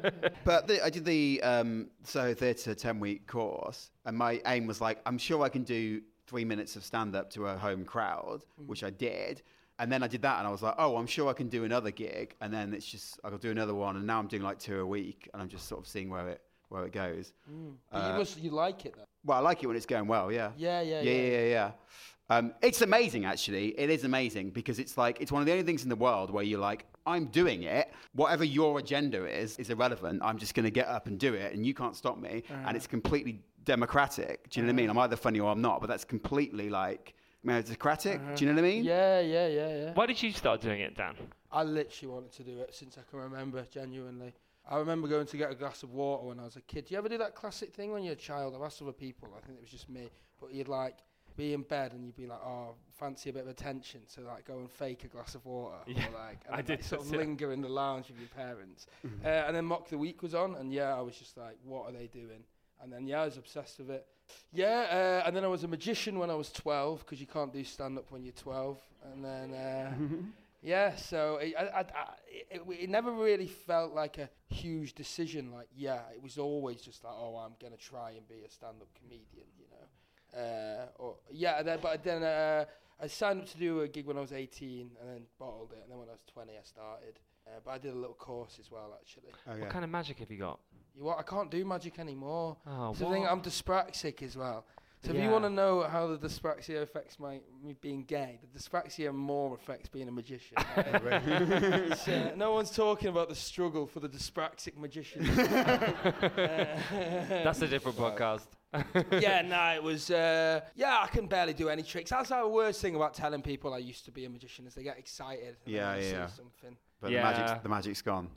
<laughs>
But the, I did the um, Soho Theatre 10 week course, and my aim was like, I'm sure I can do three minutes of stand up to a home crowd, which I did. And then I did that, and I was like, oh, I'm sure I can do another gig. And then it's just, I'll do another one. And now I'm doing like two a week, and I'm just sort of seeing where it, where it goes.
but you must. You like it though.
Well, I like it when it's going well, yeah.
Yeah, yeah,
yeah,
yeah.
yeah, yeah. yeah. Um, it's amazing, actually. It is amazing because it's like it's one of the only things in the world where you're like, I'm doing it. Whatever your agenda is is irrelevant. I'm just going to get up and do it, and you can't stop me.
Uh-huh.
And it's completely democratic. Do you know what I mean? I'm either funny or I'm not, but that's completely like meritocratic. Do you know what I mean?
Uh-huh. Yeah, yeah, yeah, yeah.
Why did you start doing it, Dan?
I literally wanted to do it since I can remember, genuinely. I remember going to get a glass of water when I was a kid. Do you ever do that classic thing when you're a child? I've asked other people. I think it was just me. But you'd like be in bed and you'd be like, oh, fancy a bit of attention, so like go and fake a glass of water,
Yeah,
or like, <laughs> and
I did
like, sort of linger in the lounge with your parents. uh, and then Mock the Week was on, and yeah, I was just like, what are they doing? And then yeah, I was obsessed with it. Yeah, uh, and then I was a magician when I was 12 because you can't do stand up when you're 12. And then uh, <laughs> yeah, so it, I, I, I, it, it never really felt like a huge decision. Like yeah, it was always just like oh, I'm gonna try and be a stand up comedian, you know. Uh, or yeah, then, but then uh, I signed up to do a gig when I was 18 and then bottled it. And then when I was 20, I started. Uh, but I did a little course as well, actually.
Okay.
What kind of magic have you got?
You what? I can't do magic anymore.
Oh,
So the thing,
what?
I'm dyspraxic as well. So if you want to know how the dyspraxia affects my me being gay, the dyspraxia more affects being a magician. <laughs> <laughs> It's, uh, no one's talking about the struggle for the dyspraxic magician. <laughs>
That's a different podcast.
Yeah, <laughs> no, it was. Uh, yeah, I can barely do any tricks. That's the worst thing about telling people I used to be a magician is they get excited. and
Yeah,
they
yeah.
See something.
But
Yeah.
the magic's the magic's gone. <laughs>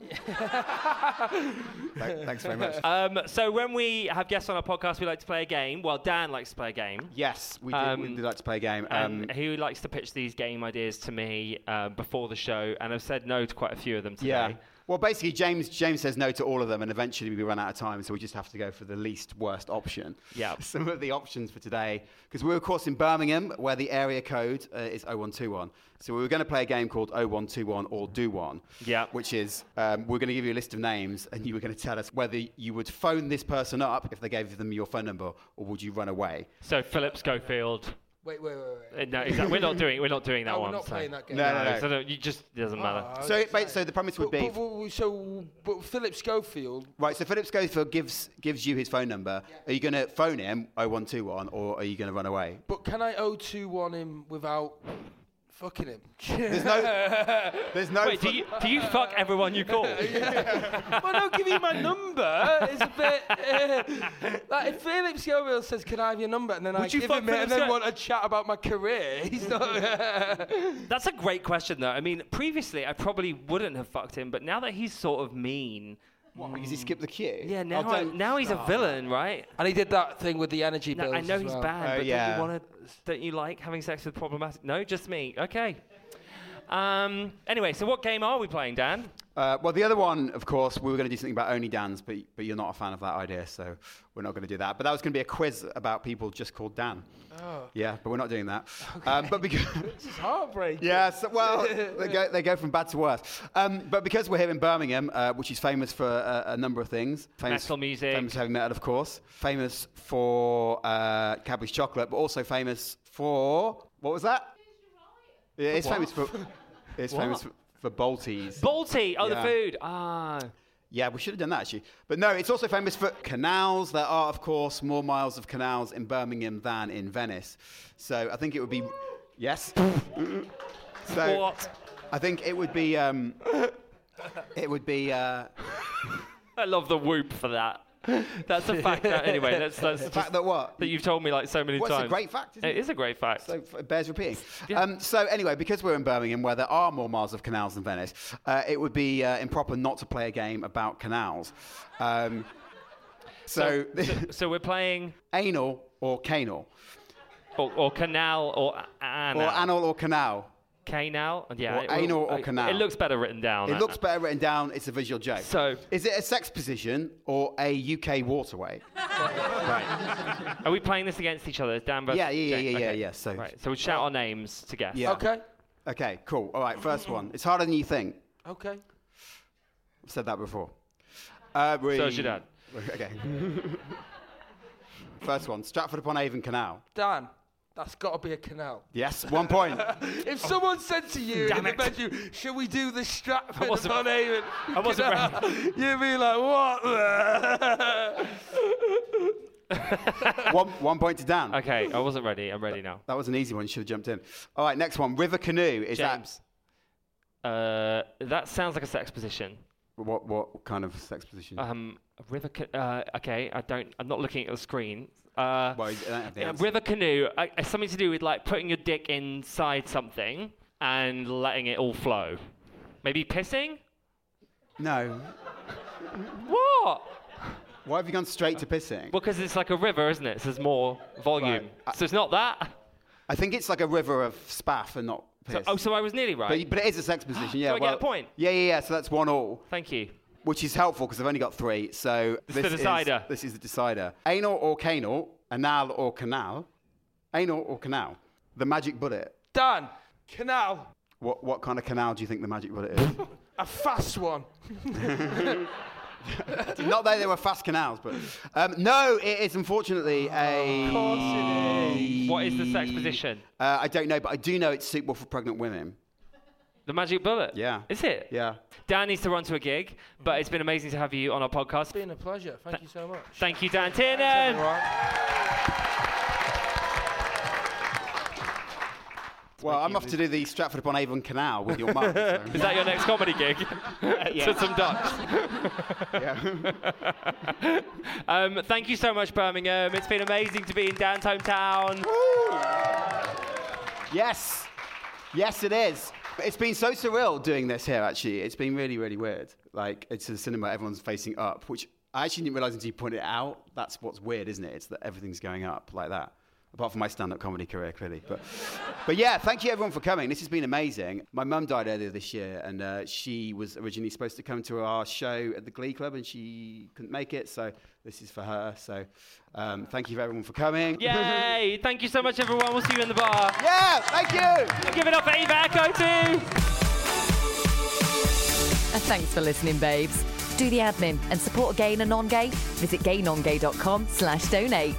Thank- Thanks very much.
Um, so when we have guests on our podcast, we like to play a game. Well, Dan likes to play a game.
Yes, we do. we
Um,
do like to play a game. Um,
and he likes to pitch these game ideas to me uh, before the show, and I've said no to quite a few of them today.
yeah. Well, basically, James James says no to all of them, and eventually we run out of time, so we just have to go for the least worst option.
Yeah. <laughs>
Some of the options for today, because we're of course in Birmingham, where the area code uh, is 0121. So we were going to play a game called 0121 or Do One.
Yeah.
Which is um, we're going to give you a list of names, and you were going to tell us whether you would phone this person up if they gave them your phone number, or would you run away?
So Philip Schofield.
Wait, wait, wait,
Uh,
wait.
no, exactly. we're not doing. We're not doing that <laughs>
No,
one.
we're not
so.
playing that game.
No, no, no.
So don't- you just it doesn't matter.
Oh,
So,
okay.
ba- so the premise would
But-
be.
but- but- so, but Philip Schofield,
Right, so Philip Schofield gives gives you his phone number. Are you going to phone him 0121 or are you going to run away?
but can I 021 him without fucking him? <laughs>
There's no. There's no.
Wait, do you do you fuck everyone you call? <laughs>
well, don't give you my number. It's a bit uh, like if Philip Schofield says, "Can I have your number?" and then I
Would you
give
fuck
him it, and then
Scho-
want to chat about my career. <laughs> He's not.
That's a great question, though. I mean, previously I probably wouldn't have fucked him, but now that he's sort of mean,
What, because he skipped the queue?
yeah, now
Oh,
I, now he's a villain, right?
and he did that thing with the energy
No,
bills.
I know
as
he's
well.
bad,
Oh,
but
yeah.
don't you want to? Don't you like having sex with problematic? No, just me. Okay. Um, anyway, so what game are we playing, Dan?
Uh, well, the other one, of course, we were going to do something about only Dan's, but, but you're not a fan of that idea, so we're not going to do that. But that was going to be a quiz about people just called Dan.
Oh,
Yeah, but we're not doing that. Um, but because. <laughs>
this is heartbreaking.
Yeah, so, well, they go, they go from bad to worse. Um, but because we're here in Birmingham, uh, which is famous for a, a number of things, famous
Metal music.
famous for heavy metal, of course, famous for uh, Cadbury's chocolate, but also famous for what was that? Yeah, it's <laughs> famous for it's famous for, for Baltis.
Balti. Oh,
Yeah.
the food. Ah.
Yeah, we should have done that actually. But no, it's also famous for canals. There are, of course, more miles of canals in Birmingham than in Venice. So I think it would be yes. <laughs> so
What?
I think it would be um, it would be uh, <laughs>
I love the whoop for that. <laughs> That's a fact. That, anyway, that's, that's
the fact that what.
that you've told me like so many
Well, it's
times.
a great fact, isn't
It
it?
is a great fact.
So it bears repeating.
Yeah.
Um, so anyway, because we're in Birmingham, where there are more miles of canals than Venice, uh, it would be uh, improper not to play a game about canals. Um, so,
so <laughs> we're playing
anal or canal,
or, or canal or anal.
or anal or canal.
Canal. Yeah.
Or
it-
anal or
it-
canal.
It looks better written down.
It looks better written down. It's a visual joke.
So-
is it a sex position or a UK waterway? <laughs>
Right. Are we playing this against each other? Dan versus
Yeah, yeah, yeah, yeah, yeah,
Okay.
yeah, so-
right. So we shout our names to guess.
Yeah.
Okay.
Okay, cool. All right, first one. It's harder than you think.
Okay.
I've said that before. Uh, we-
So is your dad. <laughs>
Okay. First one, Stratford upon Avon Canal.
Dan, that's got to be a canal.
Yes, one point. <laughs>
If someone said to you
Damn
in the bedroom, "Should we do the Stratford
wasn't-
upon Avon?"
I wasn't
canal?" <laughs> You'd be like, "What?" the-" <laughs>
one, one point to Dan.
Okay, I wasn't ready. I'm ready now.
That was an easy one. You should have jumped in. All right, next one. River canoe. Is
James. Uh, that sounds like a sex position.
that what? What kind of sex position?
Um, a river. Ca- uh, okay, I don't. I'm not looking at the screen. Uh,
well, you don't have the
yeah,
answer.
river canoe. Uh, it's something to do with like putting your dick inside something and letting it all flow. Maybe pissing.
No.
What?
Why have you gone straight to pissing?
Because it's like a river, isn't it? So there's more volume.
Right.
So it's not that.
I think it's like a river of spaff and not piss.
So, oh, so I was nearly right.
but, but it is a sex position, <gasps> yeah.
I get a point?
Yeah, yeah, yeah. So that's one all,
Thank you.
Which is helpful because I've only got three. So
This is the decider.
Is, this is the decider. Anal or canal, anal or canal, anal or canal. The magic bullet.
Dan, canal,
What what kind of canal do you think the magic bullet is? <laughs>
a fast one. <laughs>
Not that there were fast canals, but um, no, it is unfortunately a.
What is the sex position?
Uh, I don't know, but I do know it's suitable for pregnant women.
The magic bullet?
Yeah.
Is it?
Yeah.
Dan needs to run to a gig, but it's been amazing to have you on our podcast.
It's been a pleasure. Thank you so much.
Thank you, Dan Tiernan.
Everyone.
Well, I'm off to do the Stratford upon Avon Canal with your mum. so- <laughs>
Is that your next comedy gig? <laughs> to some ducks. <laughs>
yeah.
Um, thank you so much, Birmingham. It's been amazing to be in Dan's hometown.
yes. Yes, it is. It's been so surreal doing this here, actually. It's been really, really weird. Like, it's a cinema, everyone's facing up, which I actually didn't realize until you pointed it out. That's what's weird, isn't it? It's that everything's going up like that. Apart from my stand-up comedy career, clearly. But, but yeah, thank you everyone for coming. This has been amazing. My mum died earlier this year, and uh, she was originally supposed to come to our show at the Glee Club, and she couldn't make it. So this is for her. So um, thank you everyone for coming.
Yay! <laughs> Thank you so much, everyone. We'll see you in the bar.
yeah, thank you.
Give it up for Eva Echo, too.
Uh, Thanks for listening, babes. Do the admin and support gay and non-gay, visit gaynongay.com slash donate.